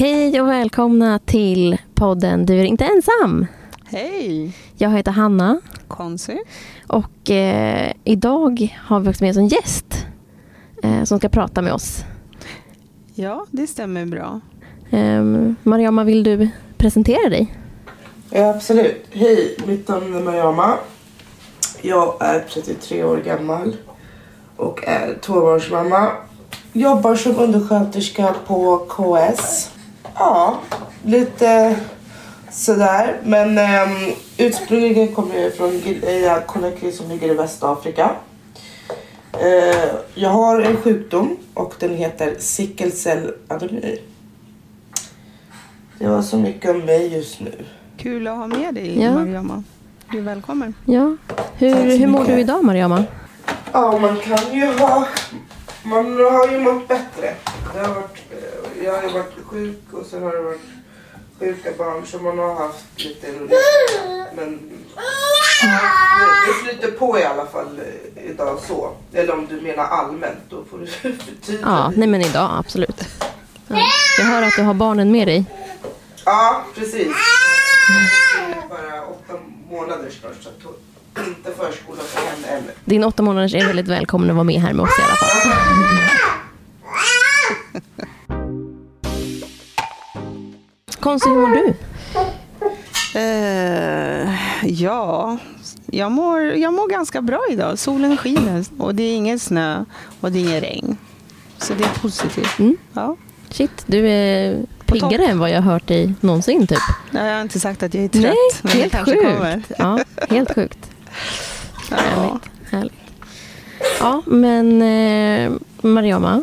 Hej och välkomna till podden Du är inte ensam. Hej! Jag heter Hanna Konsy. och eh, idag har vi också med oss en gäst eh, som ska prata med oss. Ja, det stämmer bra. Eh, Mariama, vill du presentera dig? Ja, absolut. Hej, mitt namn är Mariama. Jag är 33 år gammal och är tvåbarnsmamma. Jobbar som undersköterska på KS. Ja, lite sådär. Men um, ursprungligen kommer jag från Guinea Conakry som ligger i Västafrika. Eh, jag har en sjukdom och den heter sickelcellanemi. Det var så mycket om mig just nu. Kul att ha med dig, Ja. Mariama. Du är välkommen. Ja. Hur, hur mår du idag, Mariama? Ja, man kan ju ha... Man har ju mått bättre. Det har varit, eh, jag har ju varit sjuk och sen har det varit sjuka barn så man har haft lite. Men det, flyter på i alla fall eh, idag så. Eller om du menar allmänt, då får du förtydliga. Ja, nej men idag, absolut. Ja. Jag hör att du har barnen med dig. Ja, precis. Bara åtta månader snart så inte förskola för henne ännu. Din åtta månaders är väldigt välkommen att vara med här med oss i alla fall. Konstigt, hur mår du? Eh, ja, jag mår, jag mår ganska bra idag. Solen skiner och det är ingen snö och det är ingen regn. Så det är positivt. Mm. Ja. Shit, du är piggare än vad jag har hört dig någonsin typ. Nej, Jag har inte sagt att jag är trött, Nej, men det helt kanske sjukt. kommer. Ja, helt sjukt. Ja. Härligt, härligt. Ja, men eh, Mariama,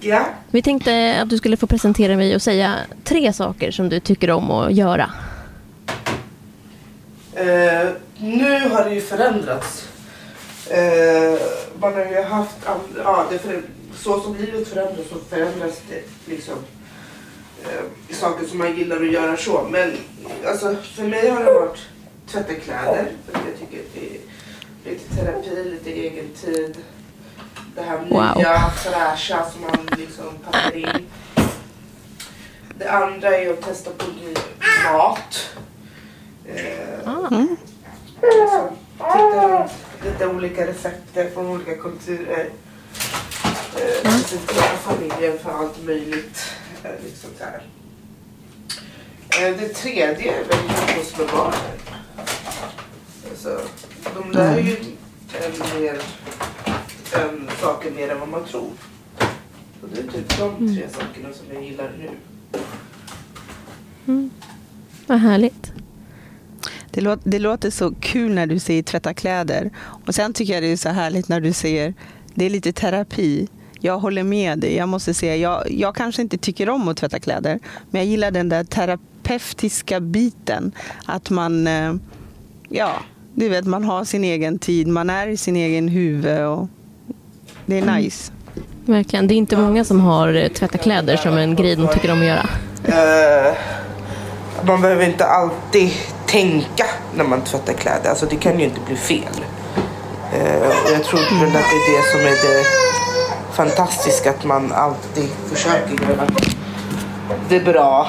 Ja. vi tänkte att du skulle få presentera mig och säga tre saker som du tycker om att göra. Eh, nu har det ju förändrats. Eh, man har ju haft, ja, det för, så som livet förändras så förändras det liksom. Eh, saker som man gillar att göra så. Men alltså, för mig har det varit tvätta kläder. För att jag tycker att det är lite terapi, lite egen tid. Det här Wow. nya, fräscha som man liksom packar in. Det andra är att testa på ny mat. Eh, Ah, Mm. liksom, titta runt lite olika recepter från olika kulturer. Eh, presentera familjen för allt möjligt. Eh, liksom så här. Eh, det tredje är väl barnen. Alltså, de lär ju en mer, en saker mer än vad man tror. Och det är typ de tre sakerna som jag gillar nu. vad härligt. Det, låter, det låter så kul när du säger tvätta kläder. Och sen tycker jag det är så härligt när du säger det är lite terapi. Jag håller med dig. Jag måste säga, jag, jag kanske inte tycker om att tvätta kläder. Men jag gillar den där terapeutiska biten. Att man, eh, ja, du vet, man har sin egen tid. Man är i sin egen huvud. Och det är nice. Verkligen. Det är inte många som har eh, tvätta kläder som en grej de tycker om att göra. Eh, man behöver inte alltid tänka när man tvättar kläder. Alltså det kan ju inte bli fel. Och jag tror väl att det är det som är det fantastiska. Att man alltid försöker göra det bra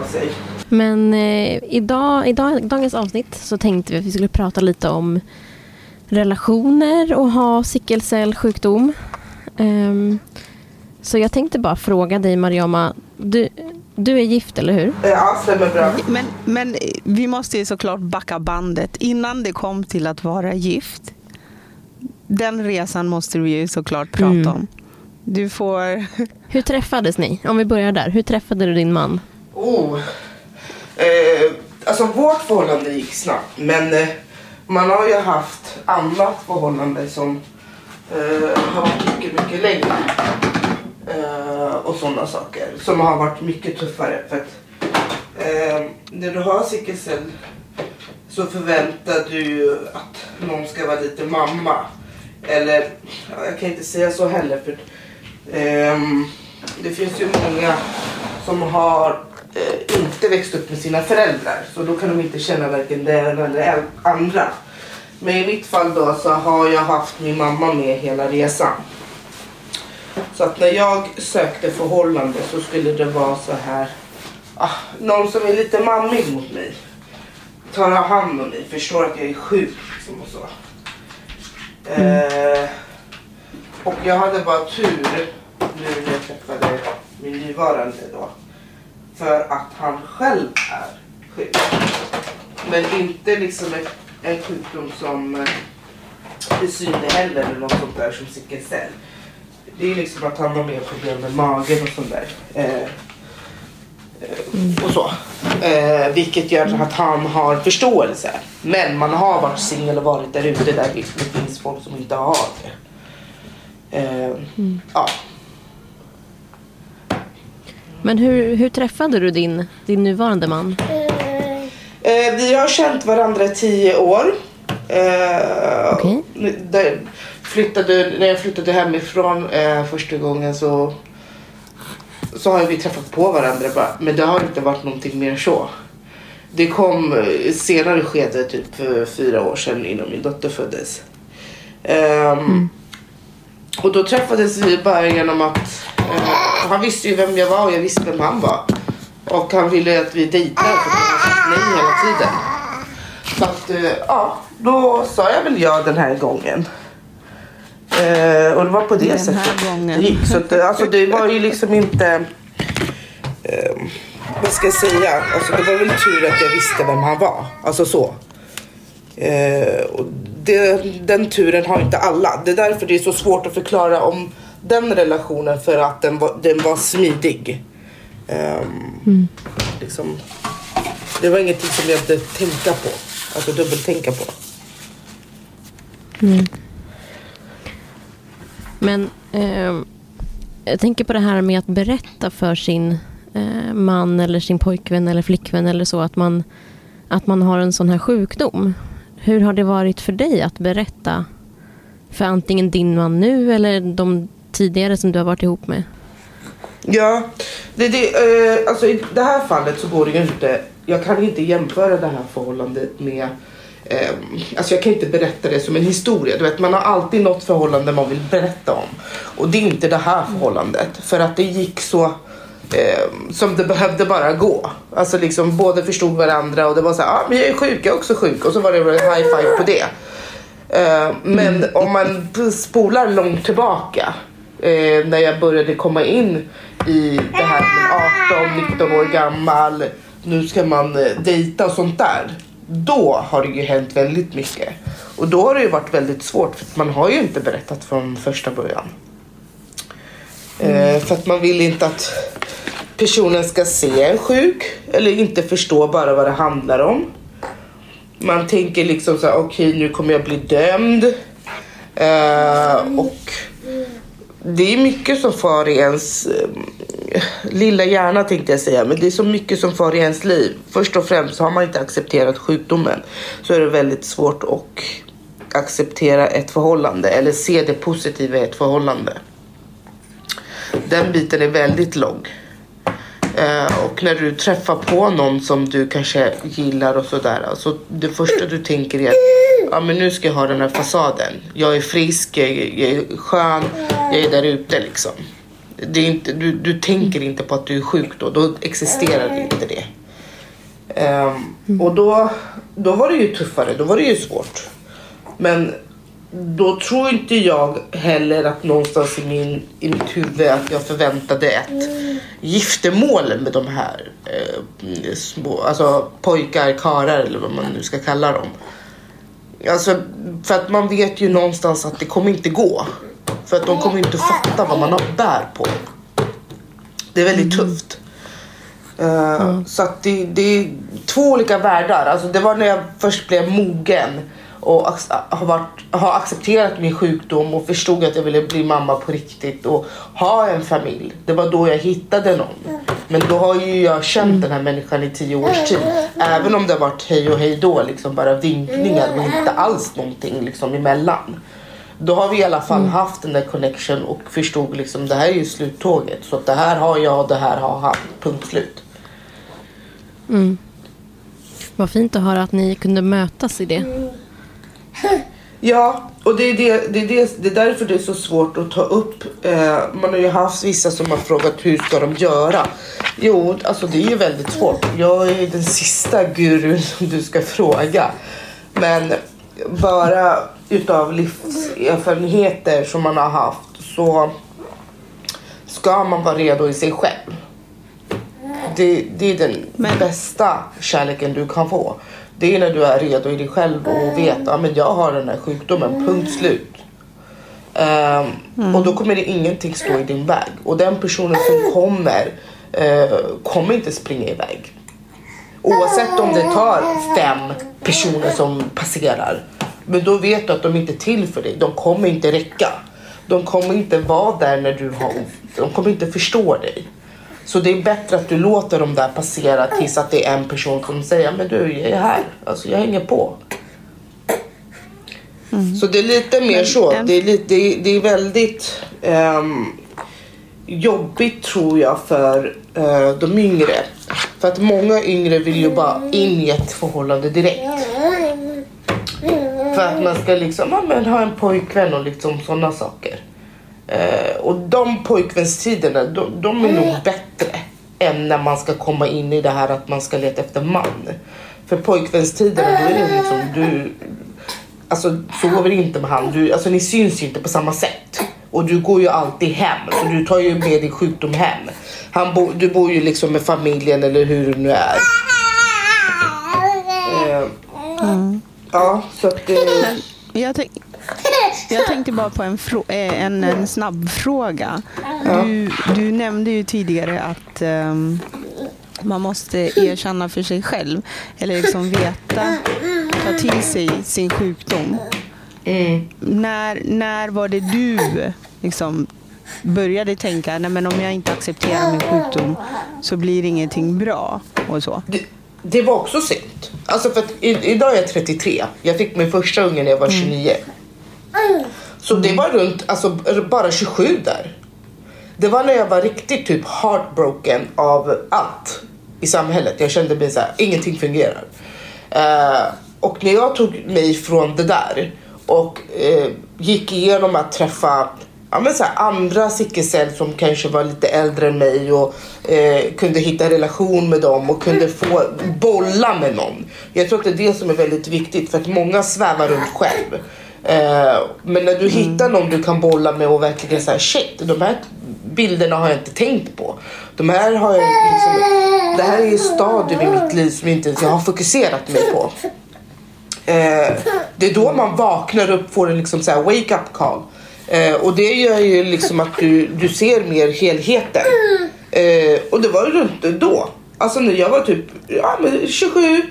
av sig. Men eh, idag, i dag, dagens avsnitt så tänkte vi att vi skulle prata lite om relationer och ha sickelcellsjukdom. Ehm, så jag tänkte bara fråga dig Mariama, du, du är gift eller hur? Ja, stämmer bra. Men, men vi måste ju såklart backa bandet. Innan det kom till att vara gift. Den resan måste vi ju såklart prata Mm. om. Du får... Hur träffades ni? Om vi börjar där. Hur träffade du din man? Oh. Eh, alltså vårt förhållande gick snabbt men eh, man har ju haft annat förhållande som eh, har varit mycket, mycket längre. Eh, och sådana saker som har varit mycket tuffare. För att, eh, när du har sickelcell så förväntar du ju att någon ska vara lite mamma. Eller, ja, jag kan inte säga så heller för det finns ju många som har eh, inte växt upp med sina föräldrar. Så då kan de inte känna varken det ena eller det andra. Men i mitt fall då så har jag haft min mamma med hela resan. Så att när jag sökte förhållande så skulle det vara så här. Ah, någon som är lite mammig mot mig. Tar hand om mig, förstår att jag är sjuk liksom och så. Eh, och jag hade bara tur nu när jag träffade min nuvarande då. För att han själv är sjuk. Men inte liksom ett, en sjukdom som eh, är synlig heller eller något sånt där som sickelcell. Det är liksom att han har mer problem med magen och sånt där. Eh, eh, och så. Eh, vilket gör att han har förståelse. Men man har varit singel och varit där ute där det finns folk som inte har det. Eh, Ja. Men hur, hur träffade du din, din nuvarande man? Eh, vi har känt varandra i tio år. Eh, Okej. där flyttade, när jag flyttade hemifrån eh, första gången så, så har vi träffat på varandra bara. Men det har inte varit någonting mer så. Det kom eh, senare skede, typ för fyra år sedan innan min dotter föddes. Ehm, Och då träffades vi bara genom att eh, han visste ju vem jag var och jag visste vem han var. Och han ville att vi dejtade för han har sagt nej hela tiden. Så att, eh, ja, då sa jag väl ja den här gången. Eh, och det var på det Den här sättet gången. det gick. Så att, eh, alltså, det var ju liksom inte... Eh, vad ska jag säga? Alltså, det var väl tur att jag visste vem han var. Alltså så. Eh, och det, den turen har inte alla. Det är därför det är så svårt att förklara om den relationen för att den var, den var smidig. Ehm, liksom, det var ingenting som jag behövde tänka på. Alltså dubbeltänka på. Men eh, jag tänker på det här med att berätta för sin eh, man eller sin pojkvän eller flickvän eller så att man, att man har en sån här sjukdom. Hur har det varit för dig att berätta för antingen din man nu eller de tidigare som du har varit ihop med? Ja, det, det, eh, alltså i det här fallet så går det ju inte. Jag kan inte jämföra det här förhållandet med eh, alltså jag kan inte berätta det som en historia. Du vet, man har alltid något förhållande man vill berätta om. Och det är inte det här förhållandet. För att det gick så eh, som det behövde bara gå. Alltså liksom båda förstod varandra och det var så här, ah, men jag är sjuk, jag är också sjuk. Och så var det en high five på det. Eh, men om man spolar långt tillbaka eh, när jag började komma in i det här med 18-19 år gammal, nu ska man eh, dejta och sånt där. Då har det ju hänt väldigt mycket. Och då har det ju varit väldigt svårt för man har ju inte berättat från första början. Eh, för att man vill inte att personen ska se en sjuk eller inte förstå bara vad det handlar om. Man tänker liksom så här, okej nu kommer jag bli dömd. Uh, och det är mycket som far i ens eh, lilla hjärna tänkte jag säga. Men det är så mycket som far i ens liv. Först och främst har man inte accepterat sjukdomen så är det väldigt svårt att acceptera ett förhållande eller se det positiva i ett förhållande. Den biten är väldigt lång. Eh, och när du träffar på någon som du kanske gillar och sådär. Alltså det första du tänker är att ja, men nu ska jag ha den här fasaden. Jag är frisk, jag är, jag är skön, jag är där ute liksom. Det är inte, du, du tänker inte på att du är sjuk då, då existerar inte det. Ehm, och då, då var det ju tuffare, då var det ju svårt. Men då tror inte jag heller att någonstans i, min, i mitt huvud att jag förväntade ett giftermål med de här eh, små, alltså pojkar, karar eller vad man nu ska kalla dem. Alltså, för att man vet ju någonstans att det kommer inte gå. För att de kommer inte fatta vad man har bär på. Det är väldigt tufft. Eh, Så att det, det är två olika världar. Alltså det var när jag först blev mogen och har, varit, har accepterat min sjukdom och förstod att jag ville bli mamma på riktigt och ha en familj. Det var då jag hittade någon. Men då har ju jag känt den här människan i tio års tid. Även om det har varit hej och hej då, liksom bara vinkningar och inte alls någonting liksom emellan. Då har vi i alla fall haft den där connection och förstod liksom det här är ju sluttåget. Så att det här har jag och det här har han. Punkt slut. Vad fint att höra att ni kunde mötas i det. Ja, och det är, det, det, är det, det är därför det är så svårt att ta upp. Eh, man har ju haft vissa som har frågat hur ska de göra? Jo, alltså det är ju väldigt svårt. Jag är den sista gurun som du ska fråga. Men bara utav livserfarenheter som man har haft så ska man vara redo i sig själv. Det, det är den Men- bästa kärleken du kan få. Det är när du är redo i dig själv och vet att ah, men jag har den här sjukdomen, punkt slut. Ehm, Och då kommer det ingenting stå i din väg. Och den personen som kommer eh, kommer inte springa iväg. Oavsett om det tar fem personer som passerar. Men då vet du att de inte är till för dig. De kommer inte räcka. De kommer inte vara där när du har ont. De kommer inte förstå dig. Så det är bättre att du låter dem där passera tills att det är en person som säger men du jag är här. Alltså jag hänger på. Så det är lite mer så. en- Det är, lite, det är, det är väldigt ehm, jobbigt tror jag för eh, de yngre. För att många yngre vill ju bara in i ett förhållande direkt. För att man ska liksom ja, men ha en pojkvän och liksom sådana saker. Eh, och de pojkvänstiderna, de, de är nog bättre än när man ska komma in i det här att man ska leta efter man. För pojkvänstiderna, då är det liksom du alltså, sover inte med han. Du, alltså, ni syns ju inte på samma sätt. Och du går ju alltid hem. Så du tar ju med din sjukdom hem. Han bo, du bor ju liksom med familjen eller hur det nu är. Eh, Ja, så att... Eh, Jag, tänk, jag tänkte bara på en, eh, en, en snabb fråga. Du, du nämnde ju tidigare att ehm, man måste erkänna för sig själv eller liksom veta, ta till sig sin sjukdom. mm. När, när var det du liksom började tänka nej men om jag inte accepterar min sjukdom så blir ingenting bra och så? det, det var också sent. Alltså för att i, idag är jag 33. Jag fick min första unge när jag var 29. Så det var runt, alltså bara 27 där. Det var när jag var riktigt typ heartbroken av allt i samhället. Jag kände mig såhär, ingenting fungerar. Eh, och när jag tog mig från det där och eh, gick igenom att träffa ja, men så här, andra sickecell som kanske var lite äldre än mig och eh, kunde hitta relation med dem och kunde få bolla med någon. Jag tror att det är det som är väldigt viktigt för att många svävar runt själv. Eh, men när du hittar någon du kan bolla med och verkligen säga shit, de här bilderna har jag inte tänkt på. De här har jag liksom, det här är ju stadium i mitt liv som inte ens jag har fokuserat mig på. Eh, det är då man vaknar upp, får en liksom så här wake up call. Eh, och det gör ju liksom att du, du ser mer helheten. Och det var ju runt då. Alltså när jag var typ ja, men 27.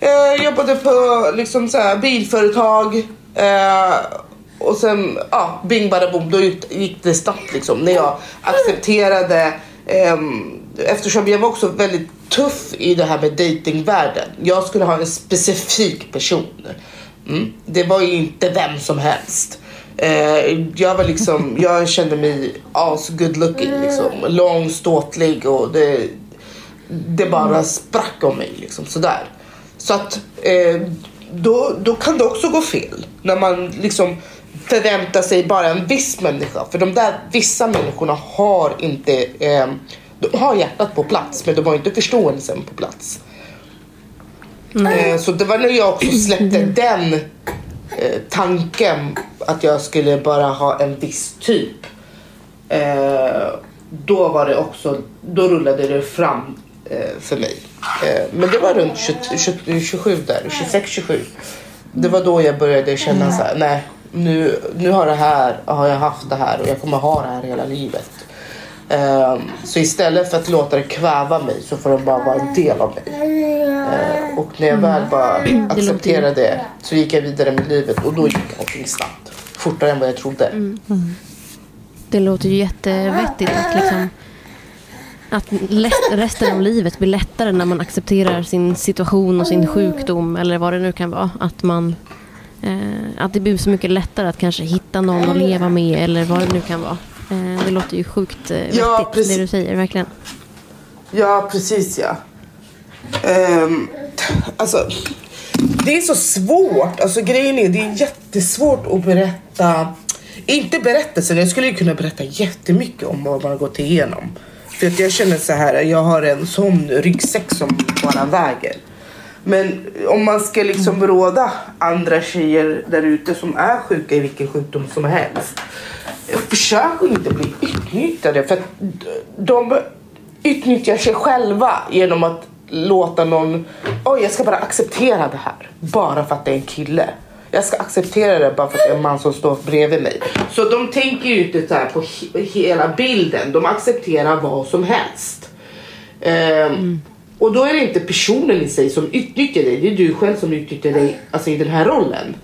Eh, jobbade på liksom så bilföretag. Eh, och sen, ja, bing bada boom, då gick det snabbt liksom. När jag accepterade, eh, eftersom jag var också väldigt tuff i det här med datingvärlden. Jag skulle ha en specifik person. Mm. Det var ju inte vem som helst. Eh, jag var liksom, jag kände mig as good looking liksom. Lång, ståtlig och det, det bara sprack om mig liksom sådär. Så att eh, då, då kan det också gå fel. När man liksom förväntar sig bara en viss människa. För de där vissa människorna har inte, eh, de har hjärtat på plats men de har inte förståelsen på plats. Eh, så det var när jag också släppte den eh, tanken att jag skulle bara ha en viss typ. Eh, då var det också, då rullade det fram för mig. Eh, men det var runt 20, 20, 27 där, 26, 27. Det var då jag började känna så här, nej nu, nu har, det här, har jag haft det här och jag kommer ha det här hela livet. Eh, så istället för att låta det kväva mig så får det bara vara en del av mig. Eh, och när jag väl bara accepterade det så gick jag vidare med livet och då gick allting snabbt. Fortare än vad jag trodde. Det låter ju jättevettigt att liksom att resten av livet blir lättare när man accepterar sin situation och sin sjukdom eller vad det nu kan vara. Att, man, eh, att det blir så mycket lättare att kanske hitta någon att leva med eller vad det nu kan vara. Eh, det låter ju sjukt eh, vettigt precis. det du säger, verkligen. Ja, precis ja. Um, alltså, det är så svårt. Alltså grejen är, det är jättesvårt att berätta. Inte berättelsen, jag skulle ju kunna berätta jättemycket om vad man har gått igenom. För att jag känner så här, jag har en sån ryggsäck som bara väger. Men om man ska liksom råda andra tjejer där ute som är sjuka i vilken sjukdom som helst. Försök att inte bli utnyttjade. För att de utnyttjar sig själva genom att låta någon... Oj, jag ska bara acceptera det här. Bara för att det är en kille. Jag ska acceptera det bara för att det är en man som står bredvid mig. Så de tänker ju inte så här på he hela bilden. De accepterar vad som helst. Um, och då är det inte personen i sig som utnyttjar dig. Det är du själv som utnyttjar dig alltså, i den här rollen.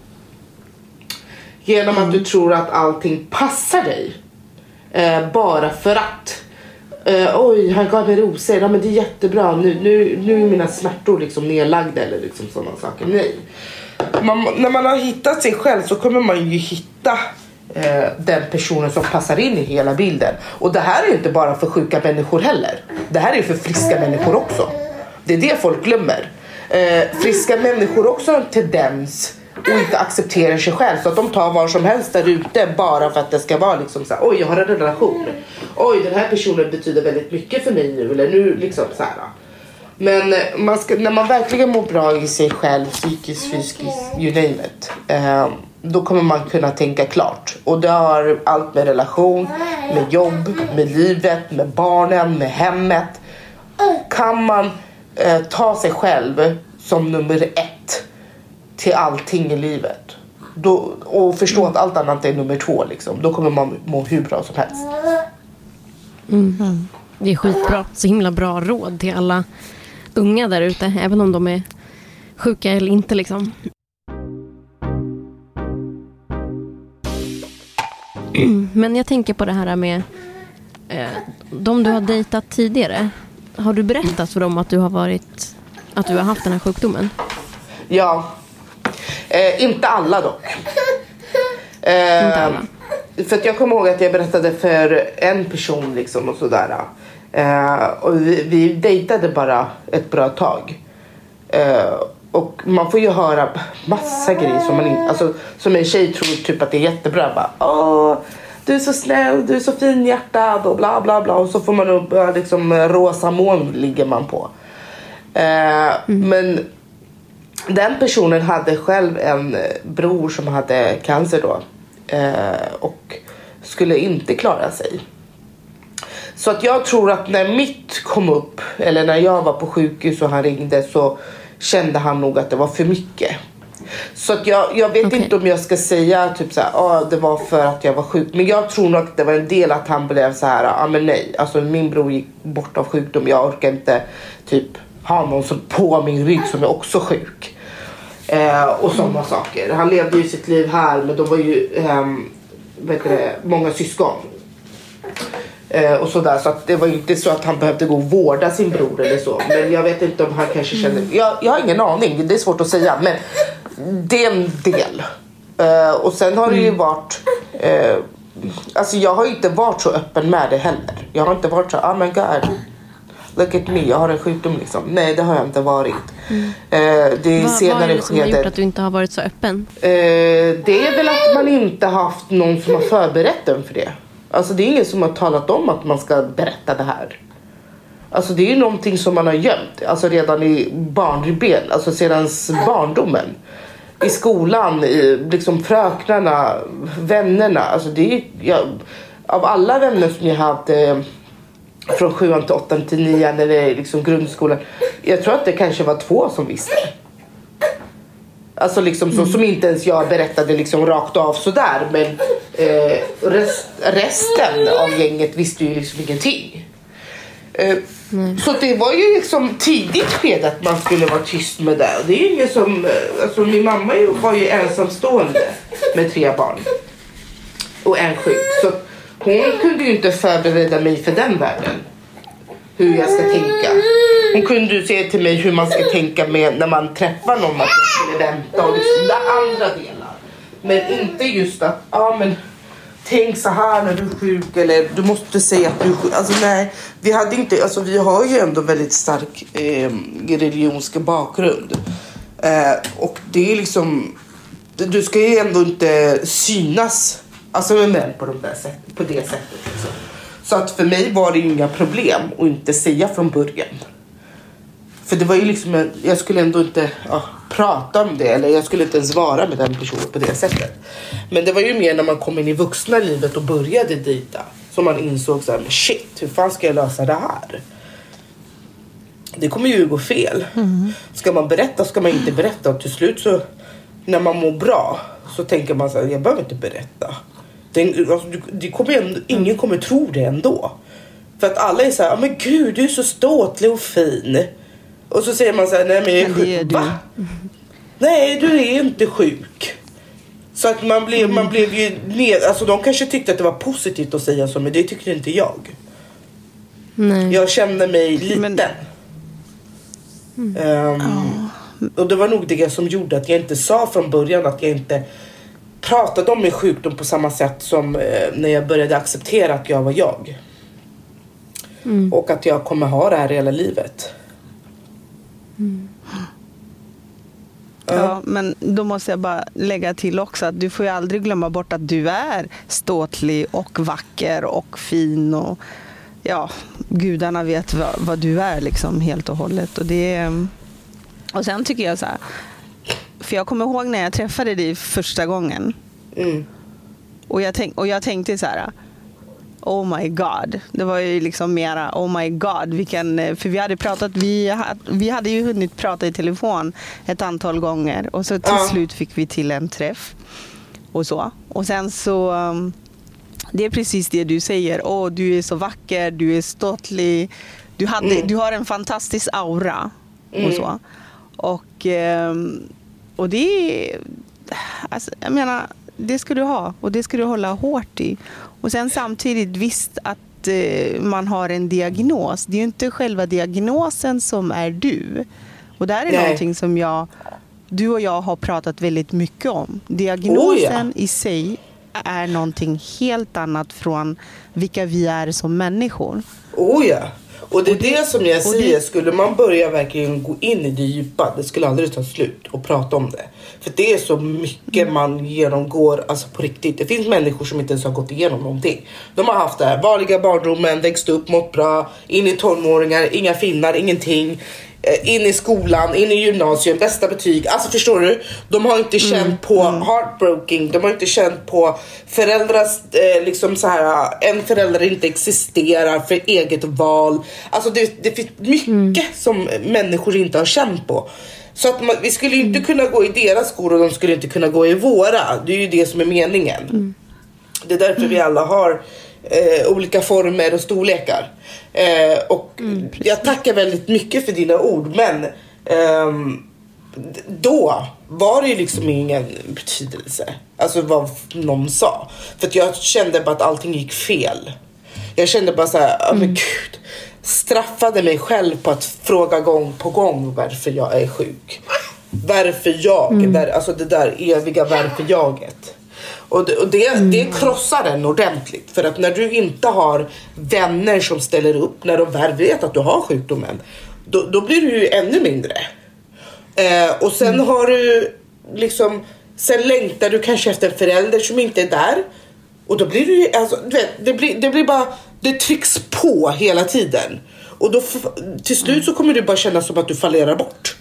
Genom att du tror att allting passar dig. Uh, bara för att. Uh, oj, han gav mig rosor. Ja, men det är jättebra. Nu, nu, nu är mina smärtor liksom nedlagda eller liksom sådana saker. Nej. Man, när man har hittat sig själv så kommer man ju hitta eh, den personen som passar in i hela bilden. Och det här är ju inte bara för sjuka människor heller. Det här är ju för friska människor också. Det är det folk glömmer. Eh, friska människor också har en tendens och inte accepterar sig själv så att de tar var som helst där ute bara för att det ska vara liksom så här, oj jag har en relation. Oj den här personen betyder väldigt mycket för mig nu eller nu liksom så här. Men eh, man ska, när man verkligen mår bra i sig själv, psykiskt, fysiskt, you name it. Eh, då kommer man kunna tänka klart. Och det har allt med relation, med jobb, med livet, med barnen, med hemmet. Kan man eh, ta sig själv som nummer ett till allting i livet. Då, och förstå att allt annat är nummer två. Liksom. Då kommer man må hur bra som helst. Mm. Det är skitbra. Så himla bra råd till alla unga där ute. Även om de är sjuka eller inte. Liksom. Men jag tänker på det här med eh, de du har dejtat tidigare. Har du berättat för dem att du har varit att du har haft den här sjukdomen? Ja. Eh, inte alla dock. Eh, inte alla. För att jag kommer ihåg att jag berättade för en person liksom och sådär. Eh, och vi, vi dejtade bara ett bra tag. Eh, och man får ju höra massa grejer som man alltså som en tjej tror typ att det är jättebra. Bara, Åh, du är så snäll, du är så finhjärtad och bla bla bla. Och så får man upp liksom rosa moln ligger man på. Eh, mm. Men den personen hade själv en bror som hade cancer då. Eh, och skulle inte klara sig. Så att jag tror att när mitt kom upp, eller när jag var på sjukhus och han ringde så kände han nog att det var för mycket. Så att jag, jag vet okay. inte om jag ska säga typ så här, ah, det var för att jag var sjuk. Men jag tror nog att det var en del att han blev så här, ah, men nej. Alltså min bror gick bort av sjukdom. Jag orkar inte typ ha någon som på min rygg som är också sjuk. Eh, och sådana saker. Han levde ju sitt liv här men de var ju eh, vet det, många syskon. Eh, och sådär, så att det var inte så att han behövde gå och vårda sin bror eller så. Men jag vet inte om han kanske känner... Jag, jag har ingen aning, det är svårt att säga. Men det är en del. Uh, och sen har det ju mm. varit... Uh, alltså jag har inte varit så öppen med det heller. Jag har inte varit så, oh men god. Look at me, jag har en sjukdom liksom. Nej det har jag inte varit. Mm. Det är vad, senare vad är det som har gjort att du inte har varit så öppen? det är väl att man inte haft någon som har förberett en för det. Alltså det är ingen som har talat om att man ska berätta det här. Alltså det är ju någonting som man har gömt. Alltså redan i barnben, alltså sedan barndomen i skolan, i liksom fröknarna, vännerna. Alltså det är, jag, av alla vänner som jag hade eh, från sjuan till åttan till nian eller liksom grundskolan. Jag tror att det kanske var två som visste. Alltså liksom så, som inte ens jag berättade liksom rakt av sådär. Men eh, rest, resten av gänget visste ju liksom ingenting. Eh, Mm. Så det var ju liksom tidigt skede att man skulle vara tyst med det. Det är ingen som, eh, alltså min mamma var ju ensamstående med tre barn. Och en sjuk. Så hon kunde ju inte förbereda mig för den världen. Hur jag ska tänka. Hon kunde ju säga till mig hur man ska tänka med när man träffar någon. Att man skulle vänta och liksom, andra delar. Men inte just att, ja men tänk så här när du är sjuk eller du måste säga att du är sjuk. Alltså nej, vi hade inte, alltså vi har ju ändå väldigt stark eh, religionsk bakgrund. Eh, och det är liksom, du ska ju ändå inte synas alltså med män på, de där sätt, på det sättet. Liksom. Så att för mig var det inga problem att inte säga från början. För det var ju liksom, jag skulle ändå inte ja, prata om det eller jag skulle inte ens vara med den personen på det sättet. Men det var ju mer när man kom in i vuxna livet och började dejta som man insåg så här, shit, hur fan ska jag lösa det här? Det kommer ju gå fel. Mm. Ska man berätta ska man inte berätta och till slut så när man mår bra så tänker man så här, jag behöver inte berätta. Det, alltså, det kommer ingen kommer tro det ändå. För att alla är så här, men gud du är så ståtlig och fin. Och så säger man så här, nej men jag är sjuk. Va? Nej du är inte sjuk. Så att man blev, man blev ju ned, alltså de kanske tyckte att det var positivt att säga så men det tyckte inte jag. Nej. Jag kände mig liten. Men... Mm. Um, oh. Och det var nog det som gjorde att jag inte sa från början att jag inte pratade om min sjukdom på samma sätt som eh, när jag började acceptera att jag var jag. Mm. Och att jag kommer ha det här hela livet. Mm. Ja, men då måste jag bara lägga till också att du får ju aldrig glömma bort att du är ståtlig och vacker och fin och ja, gudarna vet vad, vad du är liksom helt och hållet. Och, det, och sen tycker jag så här, för jag kommer ihåg när jag träffade dig första gången. Mm. Och, jag tänk, och jag tänkte så här, oh my god. Det var ju liksom mera oh my god. Vilken, eh, för vi hade pratat, vi, vi hade ju hunnit prata i telefon ett antal gånger och så till ja. slut fick vi till en träff. Och så. Och sen så, um, det är precis det du säger. Åh, oh, du är så vacker, du är ståtlig. Du, hade, mm. du har en fantastisk aura. Mm. Och så. Och, um, och det är, alltså, jag menar, det ska du ha och det ska du hålla hårt i. Och sen samtidigt visst att eh, man har en diagnos. Det är ju inte själva diagnosen som är du. Och det här är Nej. någonting som jag, du och jag har pratat väldigt mycket om. Diagnosen oh ja. i sig är någonting helt annat från vilka vi är som människor. Oh ja. Och det är det, som jag säger, det, skulle man börja verkligen gå in i det djupa, det skulle aldrig ta slut och prata om det. För det är så mycket man genomgår, alltså på riktigt. Det finns människor som inte ens har gått igenom någonting. De har haft det här vanliga barndomen, växt upp, mått bra, in i tonåringar, inga finnar, ingenting. Eh, in i skolan, in i gymnasium, bästa betyg. Alltså förstår du? De har inte mm, känt på mm. heartbroken, de har inte känt på föräldrars, eh, liksom så här, en förälder inte existerar för eget val. Alltså det, det finns mycket mm. som människor inte har känt på. Så att man, vi skulle inte mm. kunna gå i deras skor och de skulle inte kunna gå i våra. Det är ju det som är meningen. Mm. Det är därför vi alla har eh, olika former och storlekar. Eh, och mm, jag tackar väldigt mycket för dina ord men eh, då var det ju liksom ingen betydelse. Alltså vad någon sa. För att jag kände bara att allting gick fel. Jag kände bara så här, mm. men gud. Straffade mig själv på att fråga gång på gång varför jag är sjuk. Varför jag? Mm. Där, alltså det där eviga varför jaget. Och det, och det, mm. det krossar en ordentligt. För att när du inte har vänner som ställer upp när de väl vet att du har sjukdomen, då, då blir du ju ännu mindre. Eh, och sen mm. har du liksom, sen längtar du kanske efter en förälder som inte är där. Och då blir du ju, alltså, du vet, det blir, det blir bara, det trycks på hela tiden. Och då till slut så kommer det bara kännas som att du fallerar bort.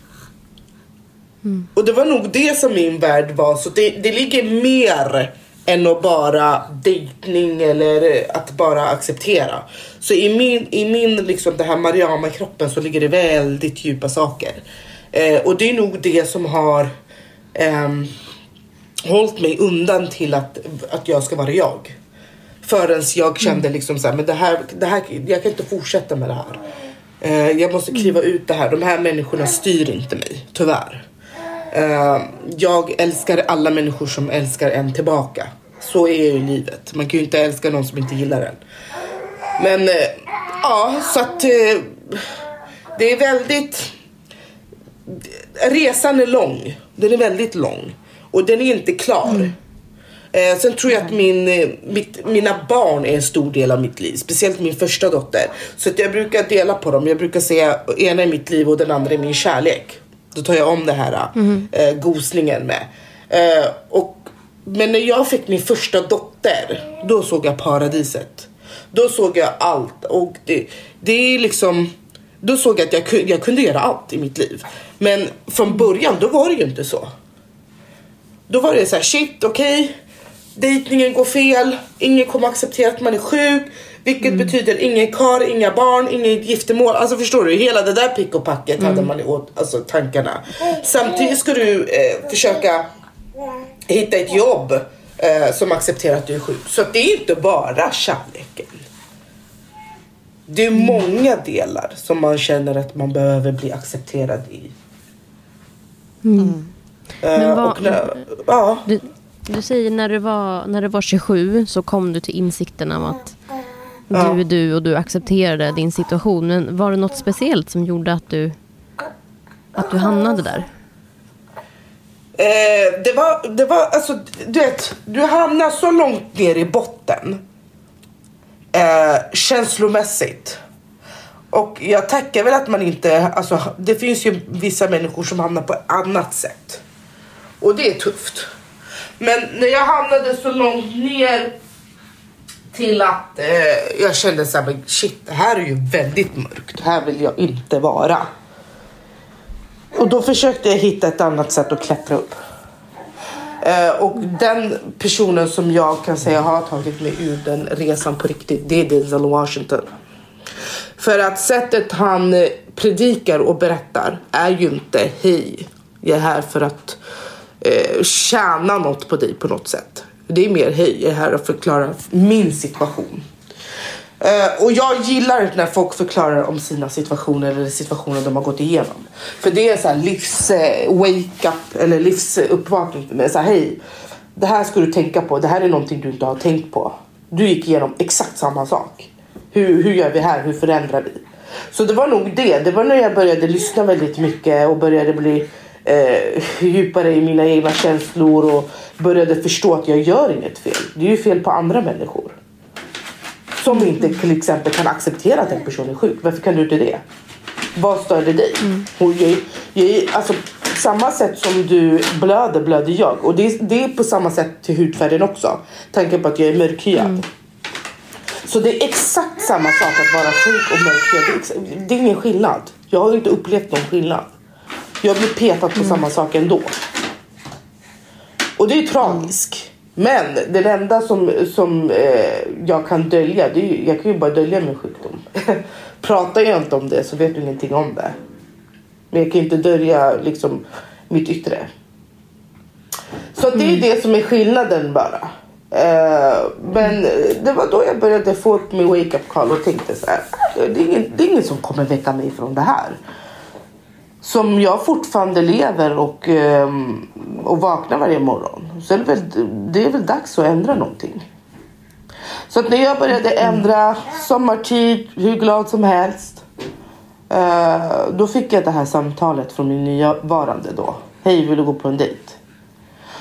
Mm. Och det var nog det som min värld var. Så det, det ligger mer än att bara dejtning eller att bara acceptera. Så i min, i min liksom det här Mariama-kroppen så ligger det väldigt djupa saker. Eh, och det är nog det som har eh, hållit mig undan till att, att jag ska vara jag. Förrän jag kände mm. liksom så här, men det här, det här, jag kan inte fortsätta med det här. Eh, jag måste kliva mm. ut det här. De här människorna styr inte mig, tyvärr. Uh, jag älskar alla människor som älskar en tillbaka. Så är ju livet. Man kan ju inte älska någon som inte gillar en. Men uh, ja, så att uh, det är väldigt... Resan är lång. Den är väldigt lång. Och den är inte klar. Mm. Eh, sen tror jag att min, mitt, mina barn är en stor del av mitt liv. Speciellt min första dotter. Så att jag brukar dela på dem. Jag brukar säga ena är mitt liv och den andra är min kärlek. Då tar jag om det här eh, gosningen med. Eh, och, men när jag fick min första dotter, då såg jag paradiset. Då såg jag allt. Och det, det är liksom... Då såg jag att jag, ku- jag kunde göra allt i mitt liv. Men från början, då var det ju inte så. Då var det så här, shit, okej. Dejtningen går fel. Ingen kommer acceptera att man är sjuk. Vilket betyder ingen kar, inga barn, inget giftermål. Alltså förstår du? Hela det där pick och packet hade man i åt, alltså, tankarna. Samtidigt ska du eh, försöka hitta ett jobb eh, som accepterar att du är sjuk. Så det är inte bara kärleken. Det är många delar som man känner att man behöver bli accepterad i. Men Eh, vad- när, ja. Du, du säger när du, var, när du var 27 så kom du till insikten om att du Ja. är du och du accepterade din situation. Men var det något speciellt som gjorde att du, att du hamnade där? Eh, det var, det var alltså, du vet, du hamnar så långt ner i botten. Eh, känslomässigt. Och jag tackar väl att man inte, alltså det finns ju vissa människor som hamnar på ett annat sätt. Och det är tufft. Men när jag hamnade så långt ner till att eh, jag kände så här, men shit det här är ju väldigt mörkt. Här vill jag inte vara. Och då försökte jag hitta ett annat sätt att klättra upp. Eh, och den personen som jag kan säga har tagit mig ur den resan på riktigt, det är Denzel Washington. För att sättet han eh, predikar och berättar är ju inte hej, jag är här för att eh, tjäna något på dig på något sätt. Det är mer hej, jag är här och förklarar min situation. Uh, och jag gillar när folk förklarar om sina situationer eller situationer de har gått igenom. För det är så här livs eh, uh, wake up eller livsuppvakning för mig. Så här, hej, det här ska du tänka på. Det här är någonting du inte har tänkt på. Du gick igenom exakt samma sak. Hur, hur gör vi här? Hur förändrar vi? Så det var nog det. Det var när jag började lyssna väldigt mycket och började bli eh, djupare i mina egna känslor och började förstå att jag gör inget fel. Det är ju fel på andra människor. Som inte till exempel kan acceptera att en person är sjuk. Varför kan du inte det? Vad stör det dig? Och jag, jag, alltså, samma sätt som du blöder blöder jag. Och det, det är på samma sätt till hudfärgen också. Tanken på att jag är mörkhyad. Så det är exakt samma sak att vara sjuk och mörkhyad. Är det är ingen skillnad. Jag har inte upplevt någon skillnad. Jag blir petad på samma sak ändå. Och det är ju tragiskt. Men det enda som, som eh, jag kan dölja, det är ju, jag kan ju bara dölja min sjukdom. Pratar jag inte om det så vet du ingenting om det. Men jag kan inte dölja liksom mitt yttre. Så det är det som är skillnaden bara. Eh, men det var då jag började få upp min wake up call och tänkte så här. Det är, ingen, det är ingen som kommer väcka mig från det här som jag fortfarande lever och, ehm, och vaknar varje morgon. Så är det, väl, det är väl dags att ändra någonting. Så att när jag började ändra sommartid, hur glad som helst. eh, då fick jag det här samtalet från min nya varande då. Hej, vill du gå på en dejt?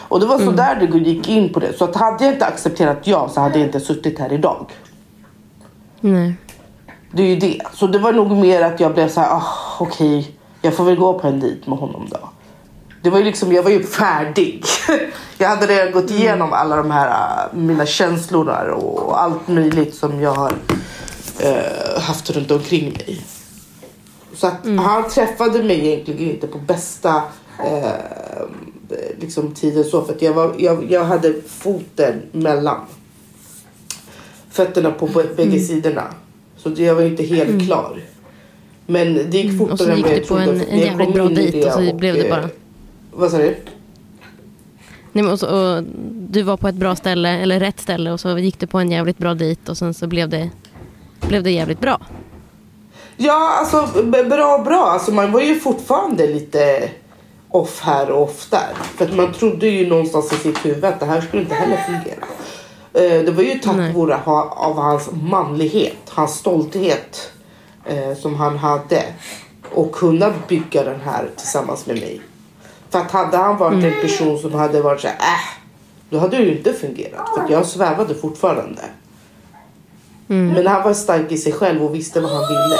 Och det var så där det gick in på det. Så att hade jag inte accepterat ja så hade jag inte suttit här idag. Nej. Det är ju det. Så det var nog mer att jag blev så här, ah, okej, jag får väl gå på en dejt med honom då. Det var ju liksom, jag var ju färdig. Jag hade redan gått igenom alla de här äh, mina känslor och allt möjligt som jag har äh, haft runt omkring mig. Så att han träffade mig egentligen inte på bästa äh, liksom tiden så. För att jag, var, jag, jag hade foten mellan fötterna på bä- bägge sidorna. Så jag var inte helt klar. Men det gick fortare Och så än gick du på en- en jävligt bra dejt och så blev det eh, bara. Vad sa du? Nej, men och så, och du var på ett bra ställe, eller rätt ställe och så gick du på en jävligt bra dejt och sen så blev det, blev det jävligt bra. Ja, alltså bra bra. Alltså, man var ju fortfarande lite off här och off där. För att man trodde ju någonstans i sitt huvud att det här skulle inte heller fungera. Eh, Det var ju tack Nej. vare av hans manlighet, hans stolthet eh, som han hade. Och kunna bygga den här tillsammans med mig. För att hade han varit en person som hade varit så här, äh, då hade det ju inte fungerat. För jag svävade fortfarande. Men han var stark i sig själv och visste vad han ville.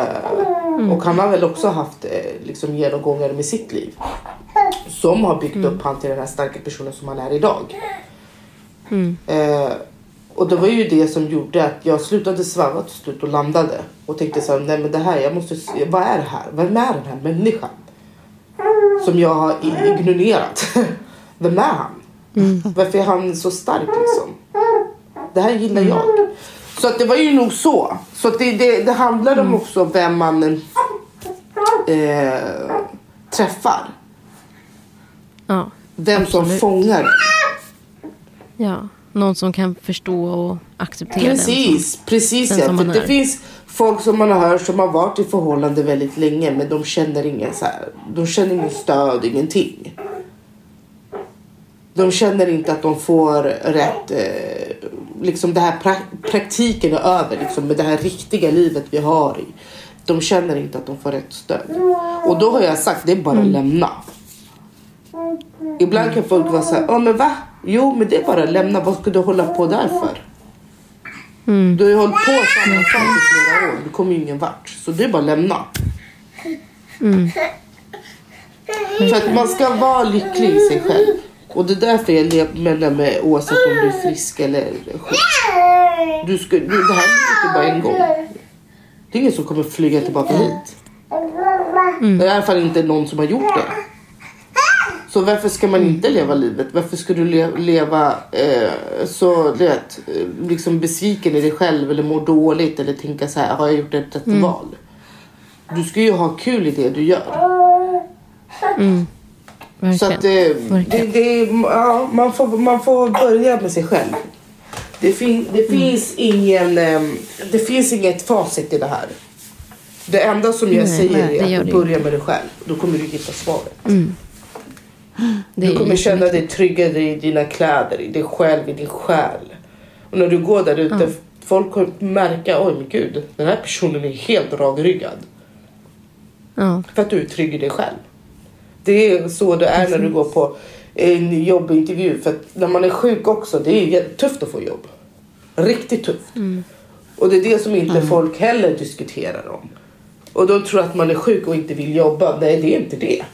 Eh, Och han har väl också haft eh, liksom, genomgångar med sitt liv. Som har byggt upp han till den här starka personen som han är idag. Eh, och det var ju det som gjorde att jag slutade sväva till slut och landade. Och tänkte så här, nej men det här, jag måste, se- vad är det här? Vem är den här människan? Som jag har ignorerat. Vem är han? Varför är han så stark liksom? Det här gillar jag. Så att det var ju nog så. Så att det, det, det handlar om också vem man eh, träffar. Ja. Vem som Absolut. fångar en. ja. Någon som kan förstå och acceptera den. Precis, precis den ja. För det finns folk som man har hört som har varit i förhållande väldigt länge men de känner ingen så här, de känner ingen stöd, ingenting. De känner inte att de får rätt, eh, liksom det här pra- praktiken är över liksom med det här riktiga livet vi har i. De känner inte att de får rätt stöd. Och då har jag sagt, det är bara att lämna. Ibland kan folk vara så här, ja men va? Jo men det är bara att lämna, vad ska du hålla på där för? Du har ju hållit på samma sak i flera år. Du kommer ju ingen vart. Så det är bara att lämna. För att man ska vara lycklig i sig själv. Och det är därför jag menar med oavsett om du är frisk eller sjuk. Du ska, du, det här är inte bara en gång. Det är ingen som kommer flyga tillbaka hit. Det är i alla fall inte någon som har gjort det. Så varför ska man inte leva livet? Varför ska du le- leva eh, så vet, eh, liksom besviken i dig själv eller må dåligt eller tänka så här, har jag gjort ett rätt val? Du ska ju ha kul i det du gör. Så att Verkligen. det, det, det, ja, man, får, man får börja med sig själv. Det, fin, det, finns ingen, ehm, det finns inget facit i det här. Det enda som jag Nej, säger nej, är att du börjar med dig själv. Då kommer du hitta svaret. Det Du kommer känna dig tryggare i dina kläder, i dig själv, i din själ. Och när du går där ute, folk kommer märka, oj men gud, den här personen är helt rakryggad. Ja. För att du är trygg i dig själv. Det är så det är när du går på en jobbintervju. För att när man är sjuk också, det är jättetufft att få jobb. Riktigt tufft. Och det är det som inte folk heller diskuterar om. Och de tror att man är sjuk och inte vill jobba. Nej, det är inte det.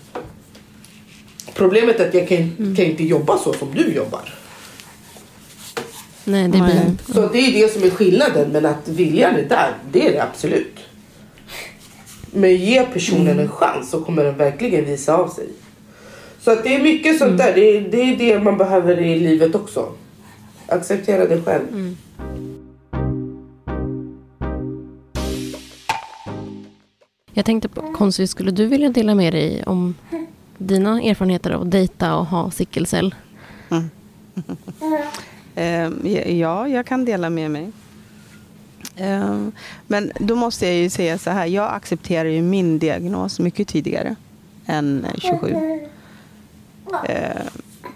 Problemet är att jag kan, kan inte jobba så som du jobbar. Nej, det blir... Så det är det som är skillnaden. Men att viljan är där, det är det absolut. Men ge personen en chans så kommer den verkligen visa av sig. Så att det är mycket sånt där. Det är, det är det man behöver i livet också. Acceptera dig själv. Jag tänkte på, Konsti, skulle du vilja dela med dig om dina erfarenheter av att dejta och ha sickelcell? Mm. Ehm, Ja, jag kan dela med mig. Ehm, Men då måste jag ju säga så här. Jag accepterar ju min diagnos mycket tidigare än eh, 27. Ehm,